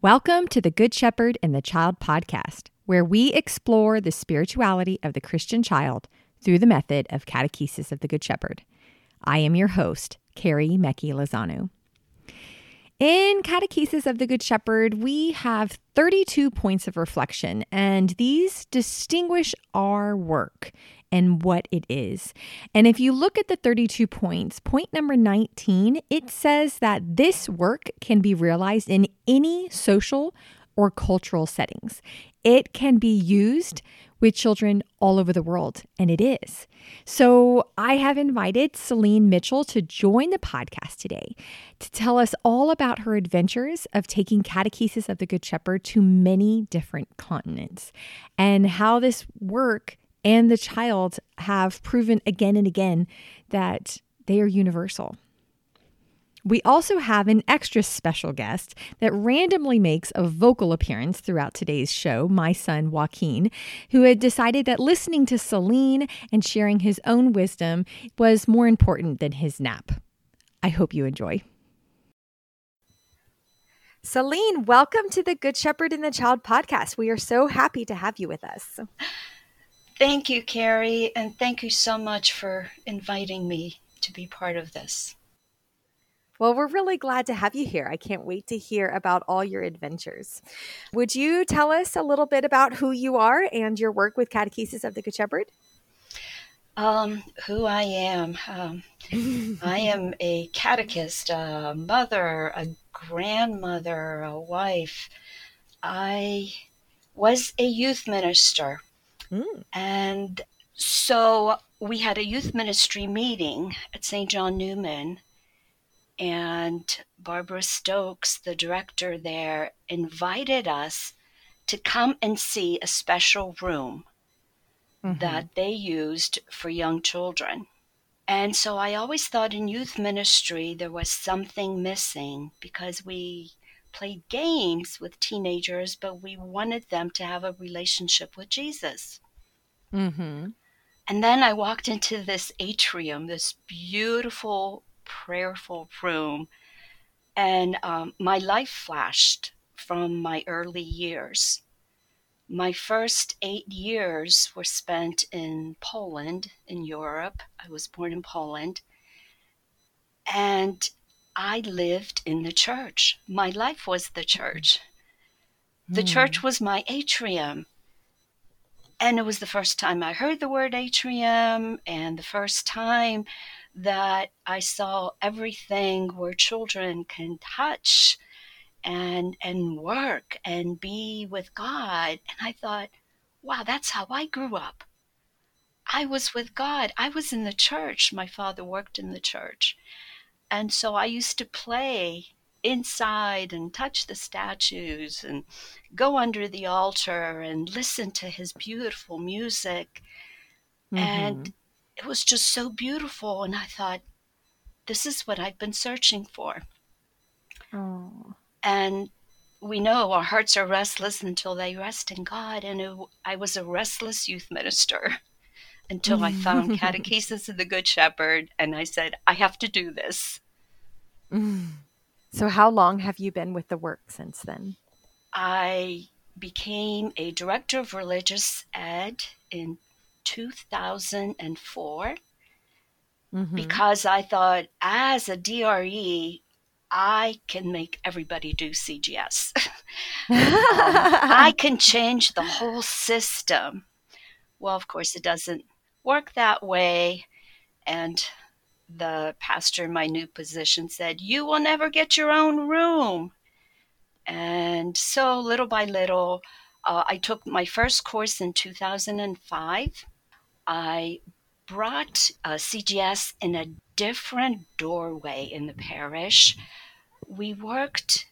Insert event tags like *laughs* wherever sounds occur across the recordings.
Welcome to the Good Shepherd and the Child podcast, where we explore the spirituality of the Christian child through the method of catechesis of the Good Shepherd. I am your host, Carrie Mecki Lozano. In Catechesis of the Good Shepherd, we have 32 points of reflection, and these distinguish our work and what it is. And if you look at the 32 points, point number 19, it says that this work can be realized in any social or cultural settings. It can be used with children all over the world, and it is. So, I have invited Celine Mitchell to join the podcast today to tell us all about her adventures of taking catechesis of the Good Shepherd to many different continents and how this work and the child have proven again and again that they are universal. We also have an extra special guest that randomly makes a vocal appearance throughout today's show, my son Joaquin, who had decided that listening to Celine and sharing his own wisdom was more important than his nap. I hope you enjoy. Celine, welcome to the Good Shepherd and the Child podcast. We are so happy to have you with us. Thank you, Carrie, and thank you so much for inviting me to be part of this. Well, we're really glad to have you here. I can't wait to hear about all your adventures. Would you tell us a little bit about who you are and your work with Catechesis of the Good Shepherd? Um, who I am. Um, I *laughs* am a catechist, a mother, a grandmother, a wife. I was a youth minister Mm. And so we had a youth ministry meeting at St. John Neumann, and Barbara Stokes, the director there, invited us to come and see a special room mm-hmm. that they used for young children. And so I always thought in youth ministry there was something missing because we played games with teenagers, but we wanted them to have a relationship with Jesus. Mm-hmm. And then I walked into this atrium, this beautiful, prayerful room, and um, my life flashed from my early years. My first eight years were spent in Poland, in Europe. I was born in Poland. And I lived in the church. My life was the church. The mm. church was my atrium. And it was the first time I heard the word atrium and the first time that I saw everything where children can touch and and work and be with God. And I thought, wow, that's how I grew up. I was with God. I was in the church. My father worked in the church. And so I used to play inside and touch the statues and go under the altar and listen to his beautiful music. Mm-hmm. And it was just so beautiful. And I thought, this is what I've been searching for. Oh. And we know our hearts are restless until they rest in God. And it, I was a restless youth minister *laughs* until I found *laughs* Catechesis of the Good Shepherd. And I said, I have to do this. Mm. So, how long have you been with the work since then? I became a director of religious ed in 2004 mm-hmm. because I thought, as a DRE, I can make everybody do CGS. *laughs* um, I *laughs* can change the whole system. Well, of course, it doesn't work that way. And the pastor in my new position said, You will never get your own room. And so, little by little, uh, I took my first course in 2005. I brought uh, CGS in a different doorway in the parish. We worked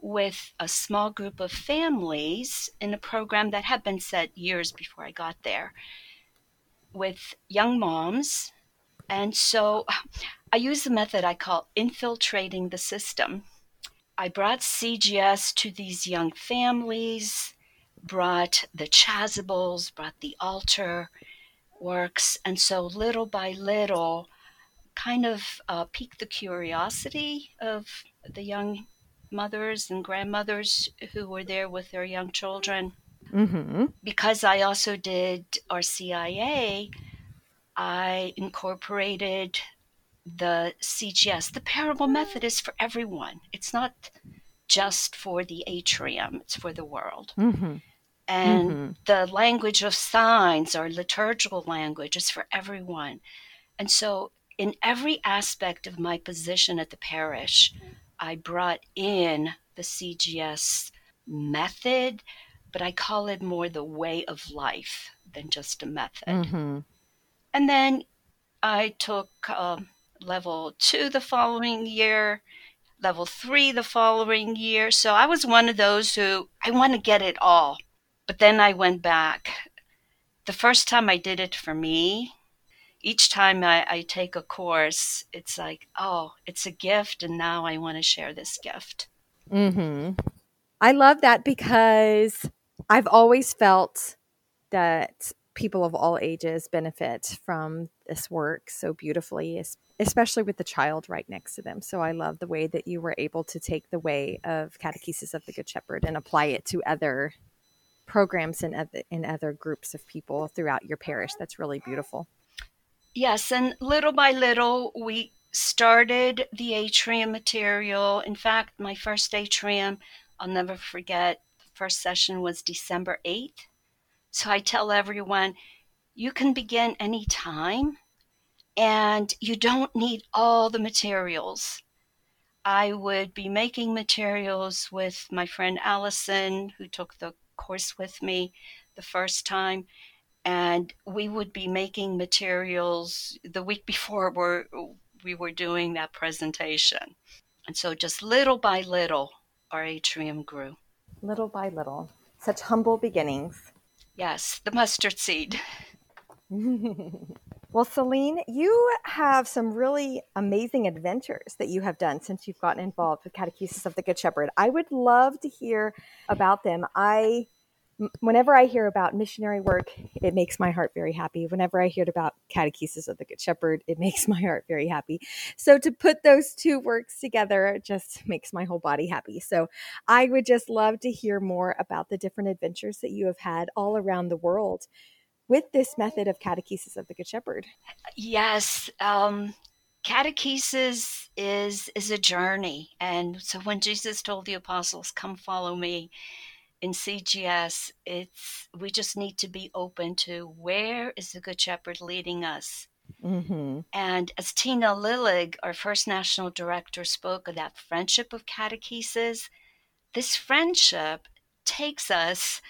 with a small group of families in a program that had been set years before I got there with young moms and so *sighs* I use the method I call infiltrating the system. I brought CGS to these young families, brought the chasubles, brought the altar works, and so little by little, kind of uh, piqued the curiosity of the young mothers and grandmothers who were there with their young children. Mm-hmm. Because I also did RCIA, I incorporated the CGS. The parable method is for everyone. It's not just for the atrium, it's for the world. Mm-hmm. And Mhm. the language of signs or liturgical language is for everyone. And so, in every aspect of my position at the parish, I brought in the CGS method, but I call it more the way of life than just a method. Mm-hmm. And then I took um, level two the following year, level three the following year. So I was one of those who I want to get it all. But then I went back. The first time I did it for me, each time I, I take a course, it's like, oh, it's a gift, and now I want to share this gift. Mm-hmm. I love that because I've always felt that people of all ages benefit from this work so beautifully, especially with the child right next to them. So I love the way that you were able to take the way of Catechesis of the Good Shepherd and apply it to other programs and other, in other groups of people throughout your parish. That's really beautiful. Yes, and little by little, we started the atrium material. In fact, my first atrium, I'll never forget, the first session was December 8th. So I tell everyone, you can begin any time and you don't need all the materials. I would be making materials with my friend Allison, who took the course with me the first time and we would be making materials the week before we're, we were doing that presentation. And so just little by little, our atrium grew. Little by little, such humble beginnings. Yes, the mustard seed. *laughs* well, Celine, you have some really amazing adventures that you have done since you've gotten involved with Catechesis of the Good Shepherd. I would love to hear about them. I whenever I hear about missionary work, it makes my heart very happy. Whenever I hear about catechesis of the Good Shepherd, it *laughs* makes my heart very happy. So to put those two works together just makes my whole body happy. So I would just love to hear more about the different adventures that you have had all around the world with this method of catechesis of the Good Shepherd. Yes. Um, catechesis is is a journey and so when jesus told the apostles come follow me in CGS, it's we just need to be open to where is the Good Shepherd leading us. Mm-hmm. And as Tina Lillig, our first national director, spoke of that friendship of catechesis, this friendship takes us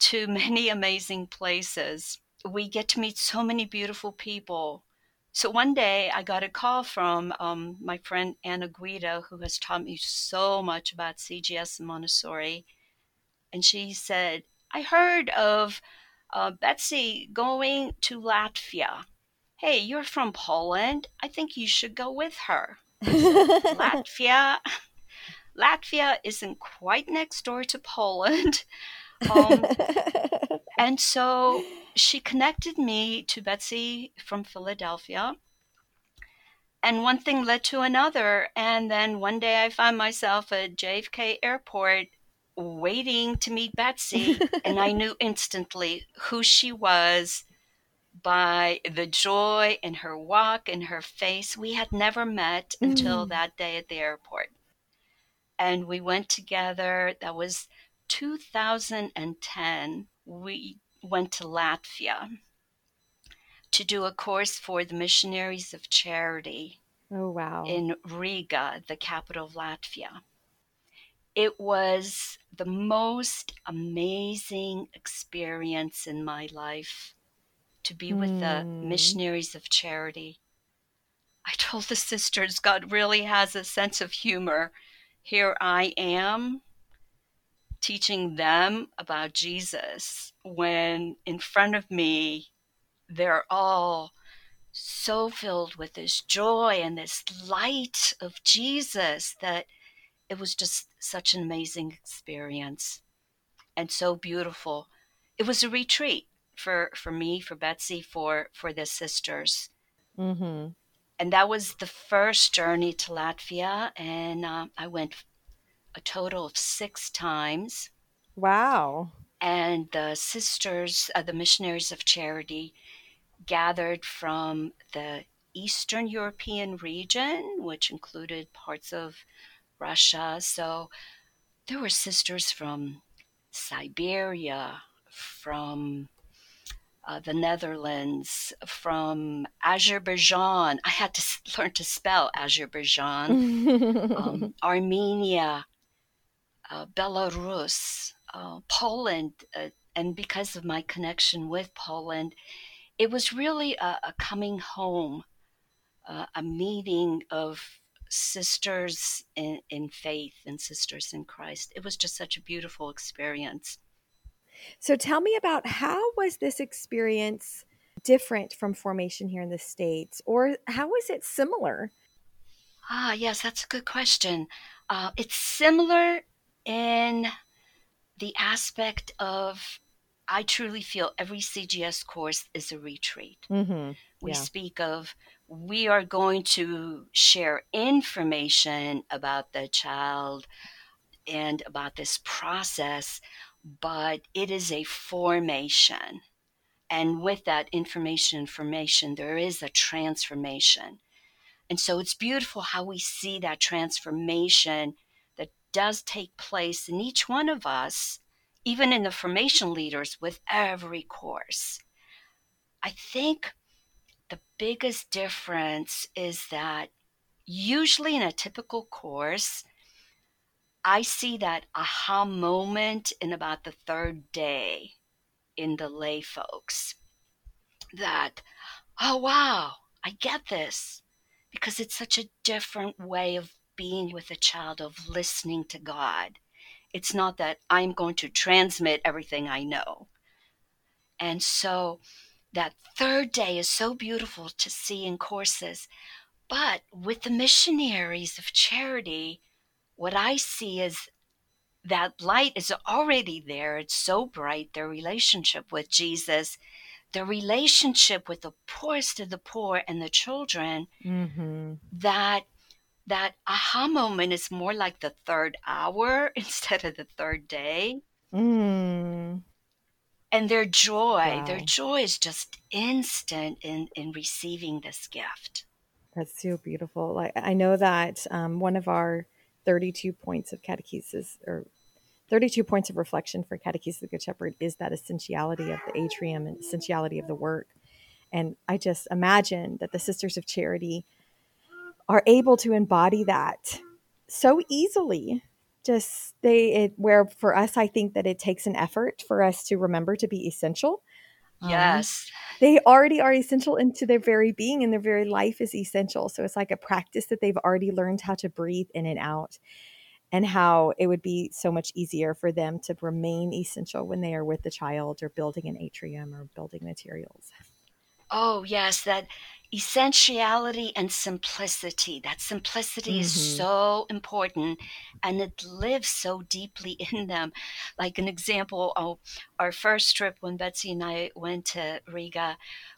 to many amazing places. We get to meet so many beautiful people. So one day I got a call from um, my friend Anna Guida, who has taught me so much about CGS and Montessori and she said, I heard of uh, Betsy going to Latvia. Hey, you're from Poland. I think you should go with her. *laughs* Latvia. *laughs* Latvia isn't quite next door to Poland. Um, *laughs* and so she connected me to Betsy from Philadelphia. And one thing led to another. And then one day I found myself at JFK Airport waiting to meet Betsy, and I knew *laughs* instantly who she was by the joy in her walk and her face. We had never met until Mm. that day at the airport. And we went together. That was 2010. We went to Latvia to do a course for the Missionaries of Charity oh, wow. in Riga, the capital of Latvia. It was the most amazing experience in my life to be with the Mm. missionaries of charity. I told the sisters God really has a sense of humor. Here I am teaching them about Jesus when in front of me they're all so filled with this joy and this light of Jesus that it was just such an amazing experience and so beautiful. It was a retreat for for me, for Betsy, for for the sisters, mm-hmm. and that was the first journey to Latvia. And uh, I went a total of six times. Wow. And the sisters, uh, the missionaries of charity, gathered from the Eastern European region, which included parts of Russia. So there were sisters from Siberia, from uh, the Netherlands, from Azerbaijan. I had to learn to spell Azerbaijan, *laughs* um, Armenia, Belarus, uh, Poland. Uh, and because of my connection with Poland, it was really a, a coming home, uh, a meeting of sisters in, in faith and sisters in Christ. It was just such a beautiful experience. So tell me about how was this experience different from formation here in the States, or how was it similar? Ah, yes, that's a good question. Uh, it's similar in the aspect of I truly feel every CGS course is a retreat. Mm-hmm. We Yeah. speak of we are going to share information about the child and about this process, but it is a formation. And with that information, information, there is a transformation. And so it's beautiful how we see that transformation does take place in each one of us, even in the formation leaders with every course. I think the biggest difference is that usually in a typical course, I see that aha moment in about the third day in the lay folks that, oh, wow, I get this because it's such a different way of being with a child, of listening to God. It's not that I'm going to transmit everything I know. And so that third day is so beautiful to see in courses. But with the missionaries of charity, what I see is that light is already there. It's so bright, their relationship with Jesus, their relationship with the poorest of the poor and the children, Mm-hmm. that that aha moment is more like the third hour *laughs* instead of the third day. Mm. And their joy, their joy is just instant in, in receiving this gift. That's so beautiful. Like I know that um, one of our 32 points of catechesis or 32 points of reflection for catechesis of the Good Shepherd is that essentiality of the atrium and essentiality of the work. And I just imagine that the Sisters of Charity are able to embody that so easily. Just they it where for us, I think that it takes an effort for us to remember to be essential. Um, Yes. they already are essential into their very being and their very life is essential. So it's like a practice that they've already learned how to breathe in and out and how it would be so much easier for them to remain essential when they are with the child or building an atrium or building materials. Oh, yes, that essentiality and simplicity. That simplicity is Mhm. so important and it lives so deeply *laughs* in them. Like an example, oh, our first trip when Betsy and I went to Riga,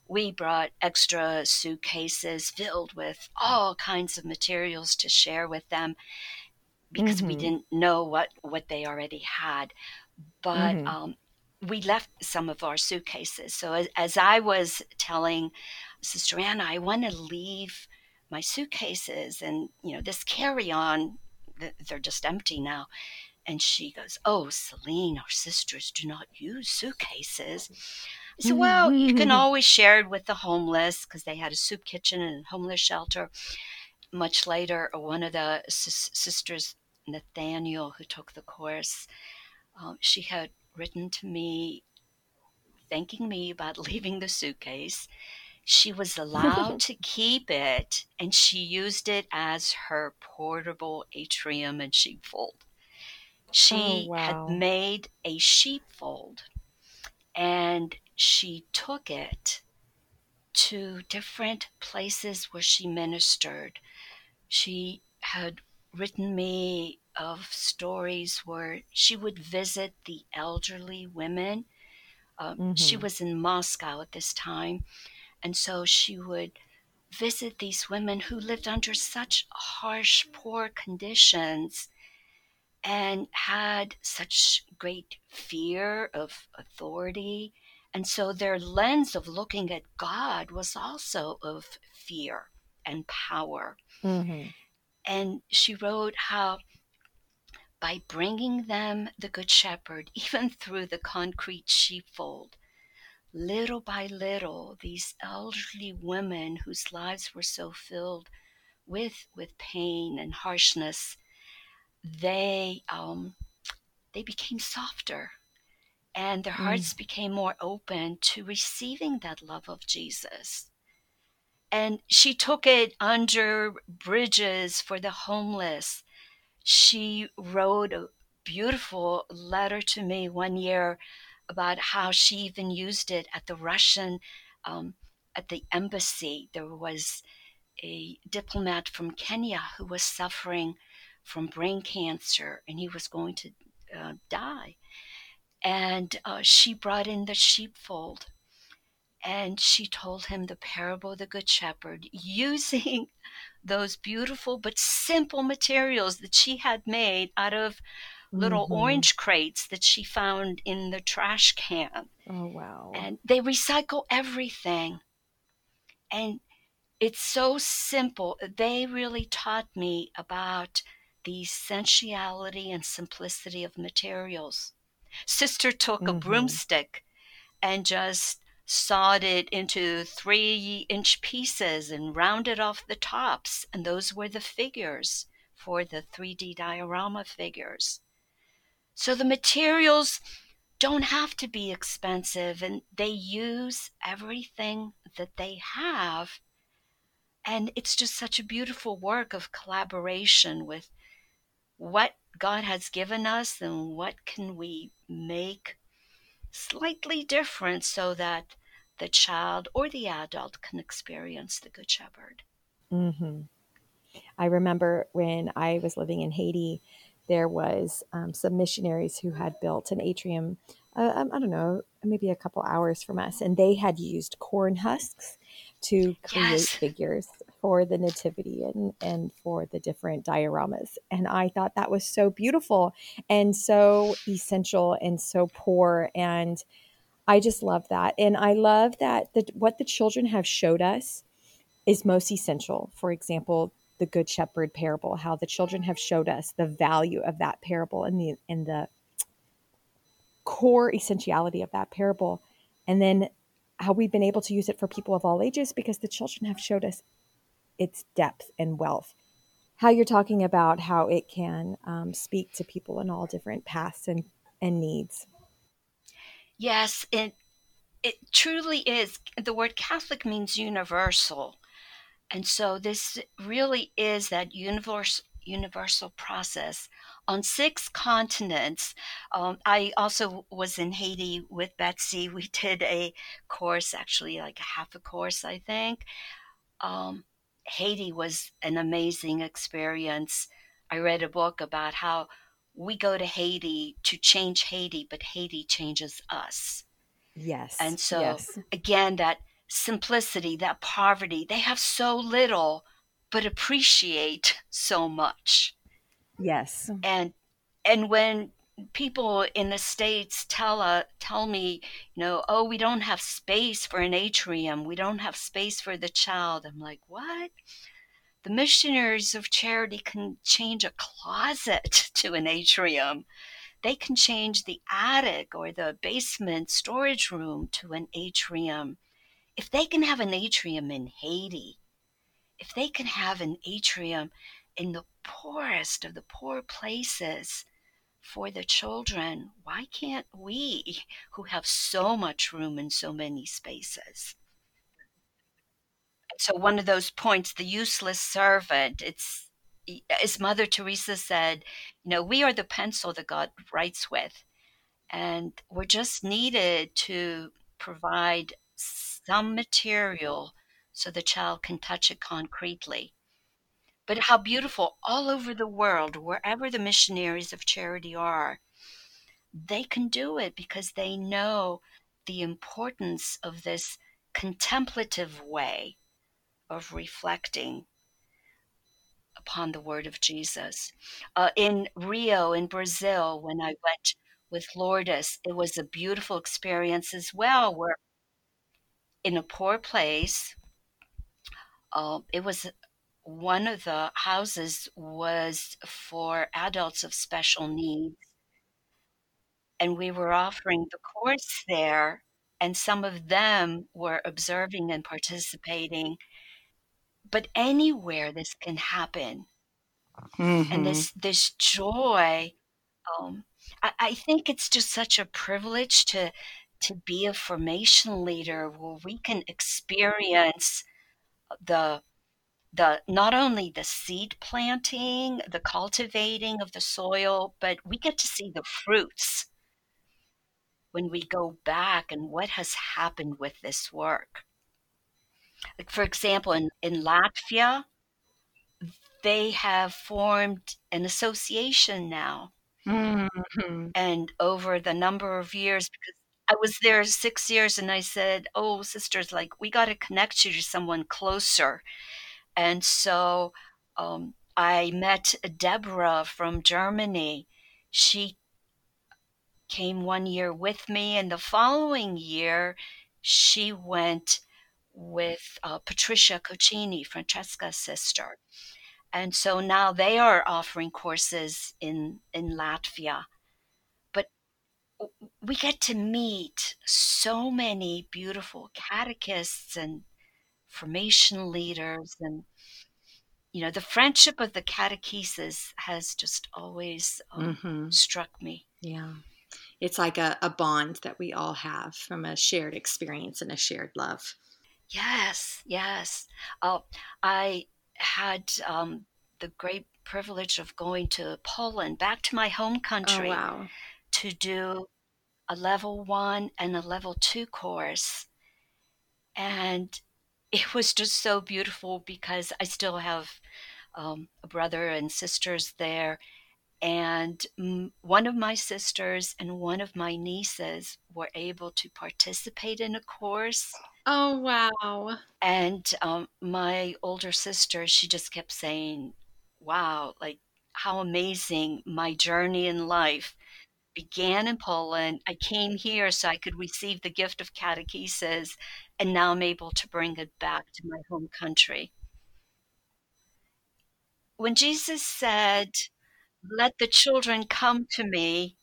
we brought extra suitcases filled with all kinds of materials to share with them because we Mhm. didn't know what, what they already had. But Mhm. um, we left some of our suitcases. So as, as I was telling Sister Anna, I want to leave my suitcases and you know this carry-on. They're just empty now. And she goes, "Oh, Celine, our sisters do not use suitcases." I said, "Well, you can always share it with the homeless because they had a soup kitchen and a homeless shelter." Much later, one of the sis- sisters, Nathaniel, who took the course, um, she had written to me thanking me about *laughs* leaving the suitcase. She was allowed to keep it and she used it as her portable atrium and sheepfold. She Oh, wow. had made a sheepfold and she took it to different places where she ministered. She had written me of stories where she would visit the elderly women. Um, She Mhm. was in Moscow at this time, and so she would visit these women who lived under such harsh, poor conditions. and had such great fear of authority. And so their lens of looking at God was also of fear and power. Mm-hmm. And she wrote how by bringing them the Good Shepherd, *laughs* even through the concrete sheepfold, little by little, these elderly women whose lives were so filled with with pain and harshness, they um, they became softer, and their Mm. hearts became more open to receiving that love of Jesus. And she took it under bridges for the homeless. She wrote a beautiful letter to me one year about how she even used it at the Russian, um, at the embassy. There was a diplomat from Kenya who was suffering from brain cancer and he was going to uh, die. And uh, she brought in the sheepfold and she told him the parable of the Good Shepherd using *laughs* those beautiful but simple materials that she had made out of little Mhm. orange crates that she found in the trash can. Oh wow. And they recycle everything. And it's so simple. They really taught me about the essentiality and simplicity of materials. Sister took a Mhm. broomstick and just sawed it into three inch pieces and rounded off the tops. And those were the figures for the 3D diorama figures. So the materials don't have to be expensive and they use everything that they have. And it's just such a beautiful work of collaboration with what God has given us and what can we make slightly different so that the child or the adult can experience the Good Shepherd. hmm I remember when I was living in Haiti, there was um, some missionaries who had built an atrium. Uh, um, I don't know, maybe a couple hours from us, and they had used corn husks to create Yes. figures for the nativity and and for the different dioramas. And I thought that was so beautiful and so essential and so poor and I just love that. And I love that the, what the children have showed us is most essential. For example, the Good Shepherd parable, how the children have showed us the value of that parable and the and the core essentiality of that parable, and then how we've been able to use it for people of all ages because the children have showed us its depth and wealth. How you're talking about how it can um, speak to people in all different paths and and needs. Yes, it, it truly is. The word Catholic means universal. And so this really is that universal universal process on six continents. Um, I also was in Haiti with Betsy. We *laughs* did a course, actually like half a course, I think. Um, Haiti was an amazing experience. I read a book about how we go to Haiti to change Haiti, but Haiti changes us. Yes. And so, yes. again, that simplicity, that poverty, they have so little, but appreciate so much. Yes. And and when people in the states tell uh, tell me, you know, oh, we don't have space for an atrium, we don't have space for the child, I'm like, what? The missionaries of charity can change a closet *laughs* to an atrium. They can change the attic or the basement storage room to an atrium. If they can have an atrium in Haiti, if they can have an atrium in the poorest of the poor places for the children, why can't we, who have so much room in so many spaces? So, one of those points, the useless servant, it's as Mother Teresa said, you know, we are the pencil that God writes with, and we're just needed to provide some material so the child can touch it concretely. But how beautiful all over the world, wherever the missionaries of charity are, they can do it because they know the importance of this contemplative way of reflecting upon the word of Jesus. Uh, in Rio, in Brazil, when I went with Lourdes, it was a beautiful experience as well, where in a poor place, uh, it was one of the houses was for adults of special needs. And we were offering the course there, and some of them were observing and participating. But anywhere this can happen, Mm-hmm. and this this joy, um, I, I think it's just such a privilege to to be a formation leader where we can experience the the not only the seed planting, the cultivating of the soil, but we get to see the fruits when we go back and what has happened with this work. Like for example, in, in Latvia, they have formed an association now. Mm-hmm. And over the number of years, because I was there six years and I said, Oh, sisters, like, we got to connect you to someone closer. And so um, I met Deborah from Germany. She came one year with me, and the following year, she went with uh, Patricia Cocchini, Francesca's sister. And so now they are offering courses in, in Latvia. We get to meet so many beautiful catechists and formation leaders and you know the friendship of the catechesis has just always um, Mm-hmm. struck me Yeah. It's like a, a bond that we all have from a shared experience and a shared love. yes yes uh, i had um, the great privilege of going to poland back to my home country Oh, wow. To do a level one and a level two course and *laughs* it was just so beautiful because i still have um, a brother and sisters there and one of my sisters and one of my nieces were able to participate in a course Oh, wow. and um, my older sister she just kept saying wow like how amazing my journey in life began in poland i came here so i could receive the gift of catechesis and now i'm able to bring it back to my home country when jesus said let the children come to me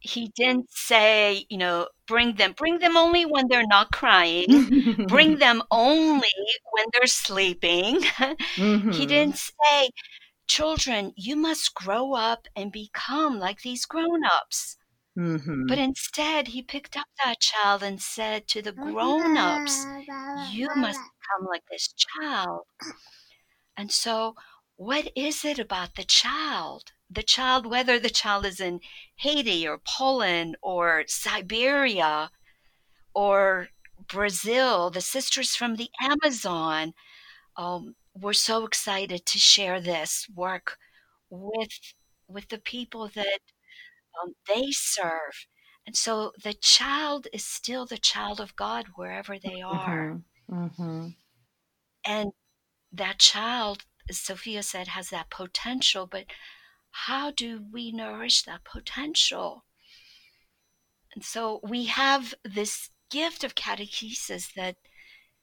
he didn't say, you know, bring them, bring them only when they're not crying, bring *laughs* them only when they're sleeping. Mhm. *laughs* he didn't say, children, you must grow up and become like these grown ups. Mhm. But instead, he picked up that child and said to the grown ups, you must become like this child. And so, what is it about the child? The child, whether the child is in Haiti or Poland or Siberia or Brazil, the sisters from the Amazon, um, we're so excited to share this work with with the people that um, they serve. And so the child is still the child of God wherever they are. Mhm. Mhm. And that child, as Sofia said, has that potential, but how do we nourish that potential? And so we have this gift of catechesis that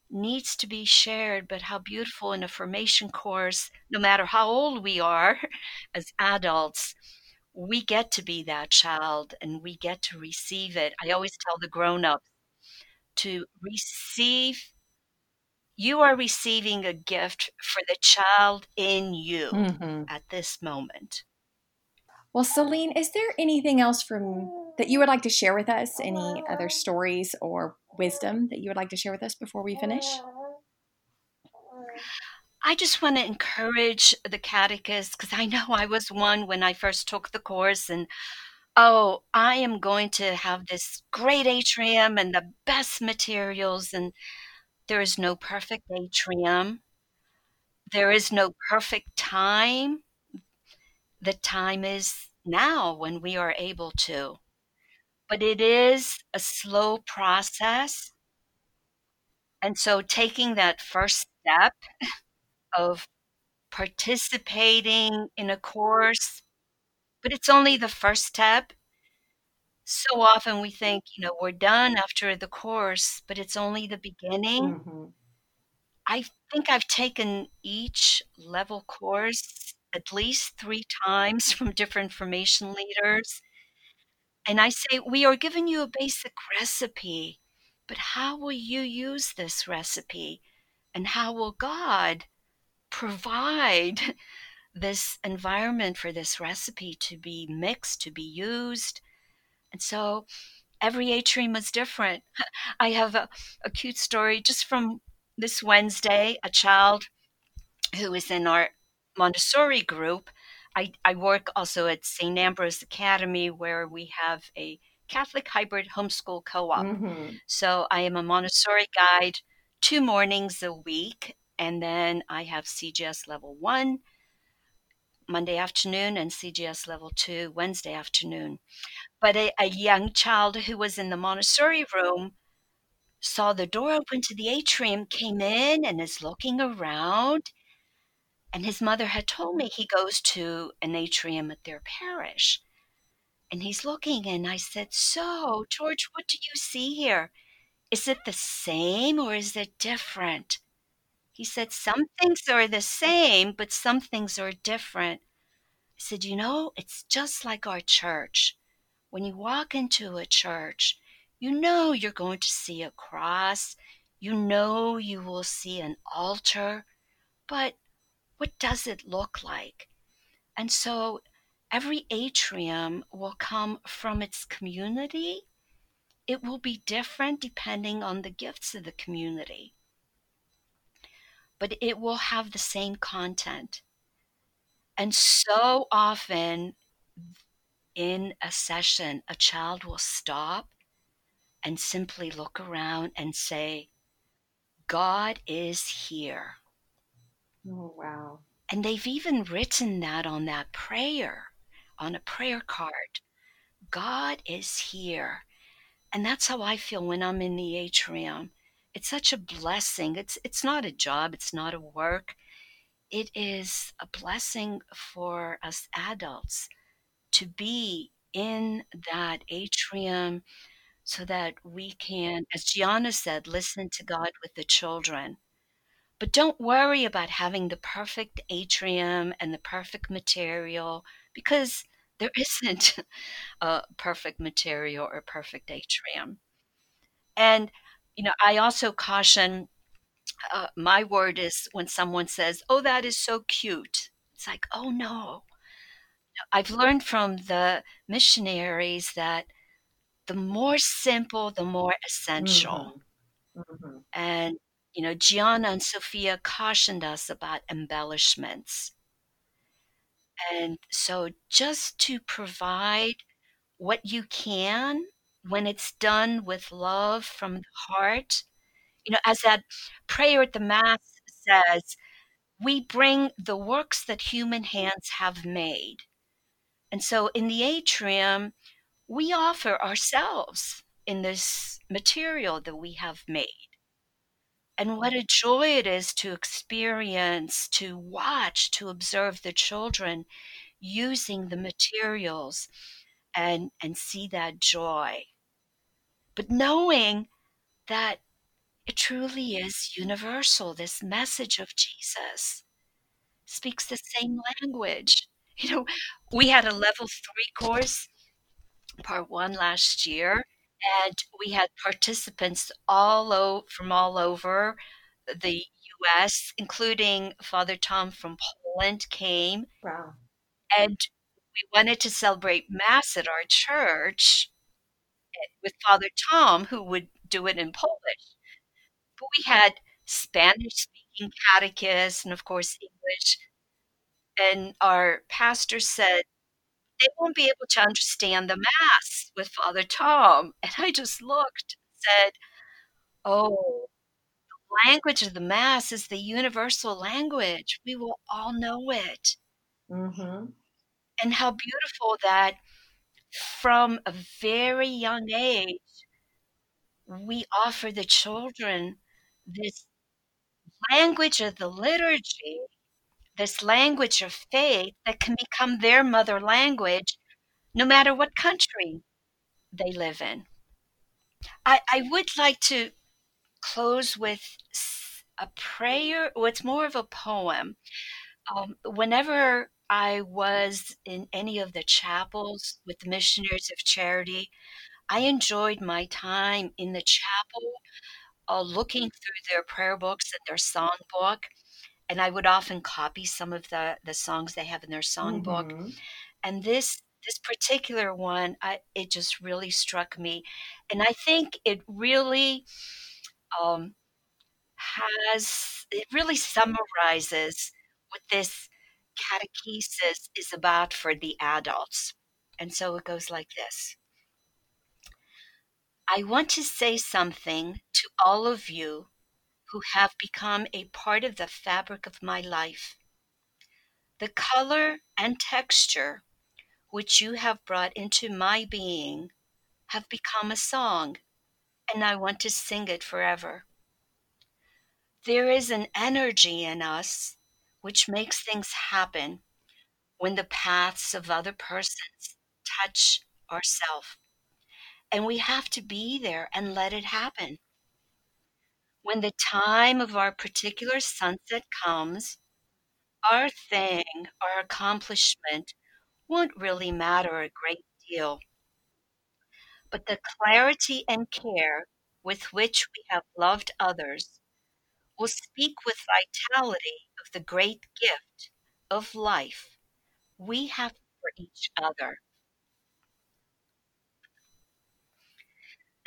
needs to be shared, but how beautiful in a formation course, no matter how old we are *laughs* as adults, we get to be that child and we get to receive it. I always tell the grown ups to receive you are receiving a gift for the child in you Mhm. at this moment. Well, Celine, is there anything else from that you would like to share with us? Any other stories or wisdom that you would like to share with us before we finish? I just want to encourage the catechist because I know I was one when I first took the course and oh, I am going to have this great atrium and the best materials and there is no perfect atrium. There is no perfect time. The time is now when we are able to. But it is a slow process. And so taking that first step of participating in a course, but it's only the first step. So often we think, you know, we're done after the course, but it's only the beginning. Mhm. I think I've taken each level course at least 3 times *laughs* from different formation leaders. And I say, "We are giving you a basic recipe, but how will you use this recipe? And how will God provide *laughs* this environment for this recipe to be mixed, to be used?" And so every atrium is different. *laughs* I have a, a cute story just from this Wednesday. A child who is in our Montessori group. I, I work also at St. Ambrose Academy, where we have a Catholic hybrid homeschool co op. Mhm. So I am a Montessori guide two mornings a week, and then I have CGS level one Monday afternoon and CGS level two Wednesday afternoon. But a, a young child who was in the Montessori room saw the door open to the atrium, came in and is looking around. And his mother had told me he goes to an atrium at their parish. And he's looking, and I said, So, George, what do you see here? Is it the same or is it different? He said, Some things are the same, but some things are different. I said, You know, it's just like our church. When you walk into a church, you know you're going to see a cross, you know you will see an altar, but what does it look like? And so every atrium will come from its community. It will be different depending on the gifts of the community, but it will have the same content. And so often in a session, a child will stop and simply look around and say, God is here. Oh, wow. And they've even written that on that prayer, on a prayer card. God is here. And that's how I feel when I'm in the atrium. It's such a blessing. It's it's not a job, it's not a work. It is a blessing for us adults to be in that atrium so that we can, as Gianna said, listen to God with the children. But don't worry about having the perfect atrium and the perfect material because there *laughs* isn't a perfect material or perfect atrium. And, you know, I also caution uh, my word is when someone says, Oh, that is so cute. It's like, Oh, no. I've learned from the missionaries that the more simple, the more essential. Mhm. Mhm. And, you know, Gianna and Sofia cautioned us about embellishments. And so just to provide what you can when it's done with love from the heart, you know, as that prayer at the Mass says, we bring the works that human hands have made. And so in the atrium, we offer ourselves in this material that we have made. And what a joy it is to experience, to watch, to observe the children using the materials and, and see that joy. But knowing that it truly is universal, this message of Jesus speaks the same language. You know, we had a level three course, part one last year, and we had participants all o- from all over the US, including Father Tom from Poland came, Wow. and we wanted to celebrate Mass at our church eh, with Father Tom, who would do it in Polish. But we had Spanish speaking catechists and, of course, English. And our pastor said, they won't be able to understand the Mass with Father Tom. And I just looked and said, oh, the language of the Mass is the universal language. We will all know it. Mhm. And how beautiful that from a very young age, we offer the children this language of the liturgy this language of faith that can become their mother language no matter what country they live in. I, I would like to close with a prayer, well, it's more of a poem. Um, whenever I was in any of the chapels with the Missionaries of Charity, I enjoyed my time in the chapel uh, looking through their prayer books and their song book. And I would often copy some of the, the songs they have in their song book. Mhm. And this this particular one, I, it just really struck me, and I think it really um, has it really summarizes what this catechesis is about for the adults. And so it goes like this. I want to say something to all of you who have become a part of the fabric of my life. The color and texture which you have brought into my being have become a song, and I want to sing it forever. There is an energy in us which makes things happen when the paths of other persons touch ourself. And we have to be there and let it happen. When the time of our particular sunset comes, our thing, our accomplishment won't really matter a great deal. But the clarity and care with which we have loved others will speak with vitality of the great gift of life we have for each other.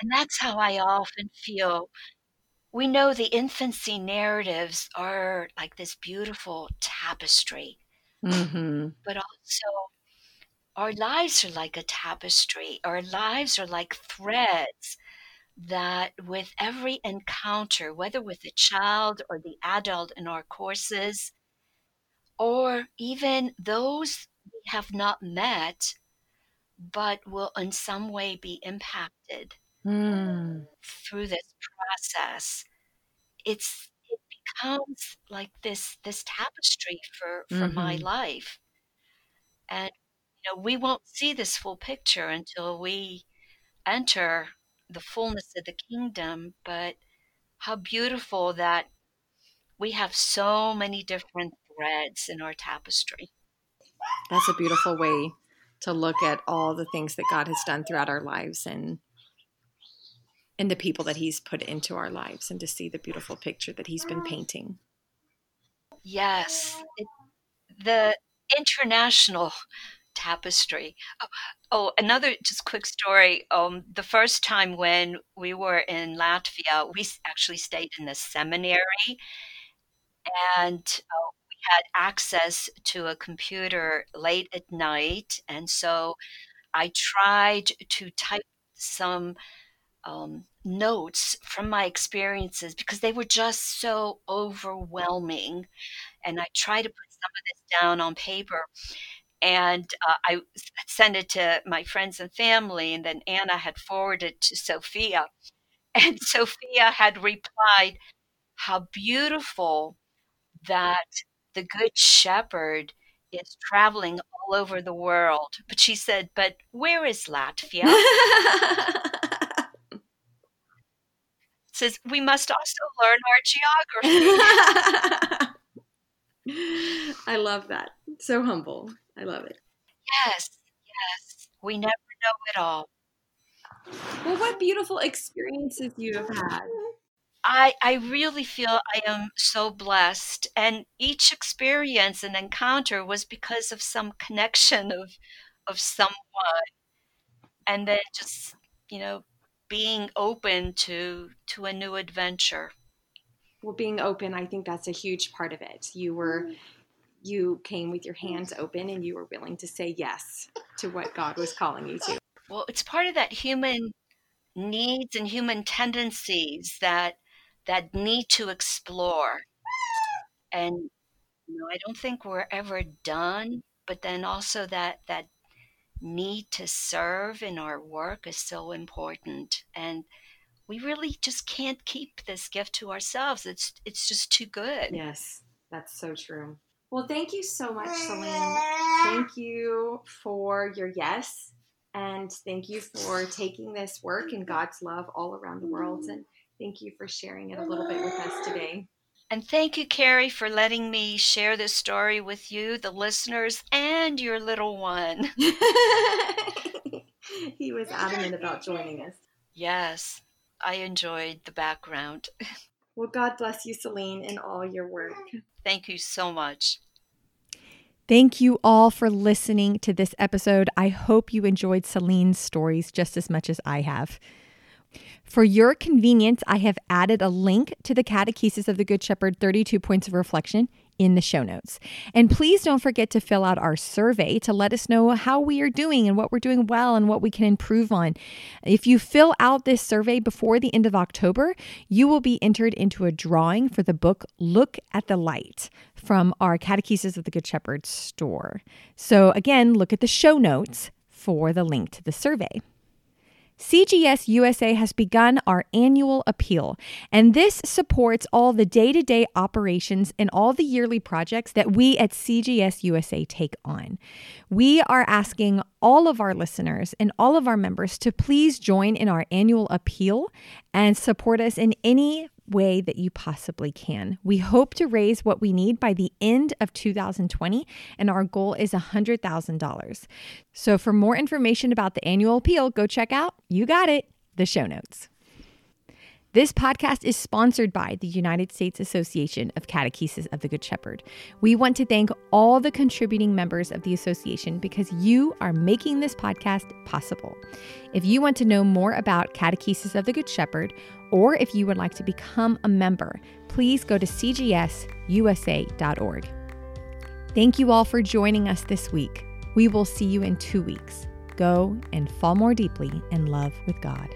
And that's how I often feel. We know the infancy narratives are like this beautiful tapestry, Mhm. but also our lives are like a tapestry. Our lives are like threads that, with every encounter, whether with the child or the adult in our courses, or even those we have not met, but will in some way be impacted Mm. through this process, it's it becomes like this this tapestry for for my Mhm. life. And you know, we won't see this full picture until we enter the fullness of the kingdom, but how beautiful that we have so many different threads in our tapestry. That's a beautiful way to look at all the things that God has done throughout our lives and and the people that he's put into our lives and to see the beautiful picture that he's been painting. Yes, the international tapestry. Oh, oh, another just quick story. Um, the first time when we were in Latvia, we actually stayed in the seminary, and uh, we had access to a computer late at night, and so I tried to type some um, notes from my experiences because they were just so overwhelming. And I tried to put some of this down on paper. And uh, I sent it to my friends and family. And then Anna had forwarded to Sofia. *laughs* And Sofia had replied, How beautiful that the Good Shepherd is traveling all over the world. But she said, But where is Latvia? *laughs* says we must also learn our geography. *laughs* I love that. So humble. I love it. yes, yes. We never know it all. Well, what beautiful experiences you have had. I, I really feel I am so blessed. And each experience and encounter was because of some connection of of someone. And then just, you know, being open to to a new adventure. Well, being open, I think that's a huge part of it. You were mm-hmm. you came with your hands open and you were willing to say yes to what God was calling you to. Well, it's part of that human needs and human tendencies that that need to explore. And you know, I don't think we're ever done, but then also that that need to serve in our work is so important. And we really just can't keep this gift to ourselves. It's it's just too good. Yes, that's so true. Well, thank you so much, Celine. Thank you for your yes. And thank you for taking this work and God's love all around the world. And thank you for sharing it a little bit with us today. And thank you, Carrie, for letting me share this story with you, the listeners, and your little one. *laughs* he was adamant about joining us. Yes, I enjoyed the background. *laughs* Well, God bless you, Celine, in all your work. Thank you so much. Thank you all for listening to this episode. I hope you enjoyed Celine's stories just as much as I have. For your convenience, I have added a link to the Catechesis of the Good Shepherd 32 Points of Reflection in the show notes. And please don't forget to fill out our survey to let us know how we are doing and what we're doing well and what we can improve on. If you fill out this survey before the end of October, you will be entered into a drawing for the book Look at the Light from our Catechesis of the Good Shepherd store. So, again, look at the show notes for the link to the survey. CGS USA has begun our annual appeal, and this supports all the day to day operations and all the yearly projects that we at CGS USA take on. We are asking all of our listeners and all of our members to please join in our annual appeal and support us in any way that you possibly can. We hope to raise what we need by the end of 2020, and our goal is $100,000. So, for more information about the annual appeal, go check out, you got it, the show notes. This podcast is sponsored by the United States Association of Catechesis of the Good Shepherd. We want to thank all the contributing members of the association because you are making this podcast possible. If you want to know more about Catechesis of the Good Shepherd, or if you would like to become a member, please go to cgsusa.org. Thank you all for joining us this week. We will see you in two weeks. Go and fall more deeply in love with God.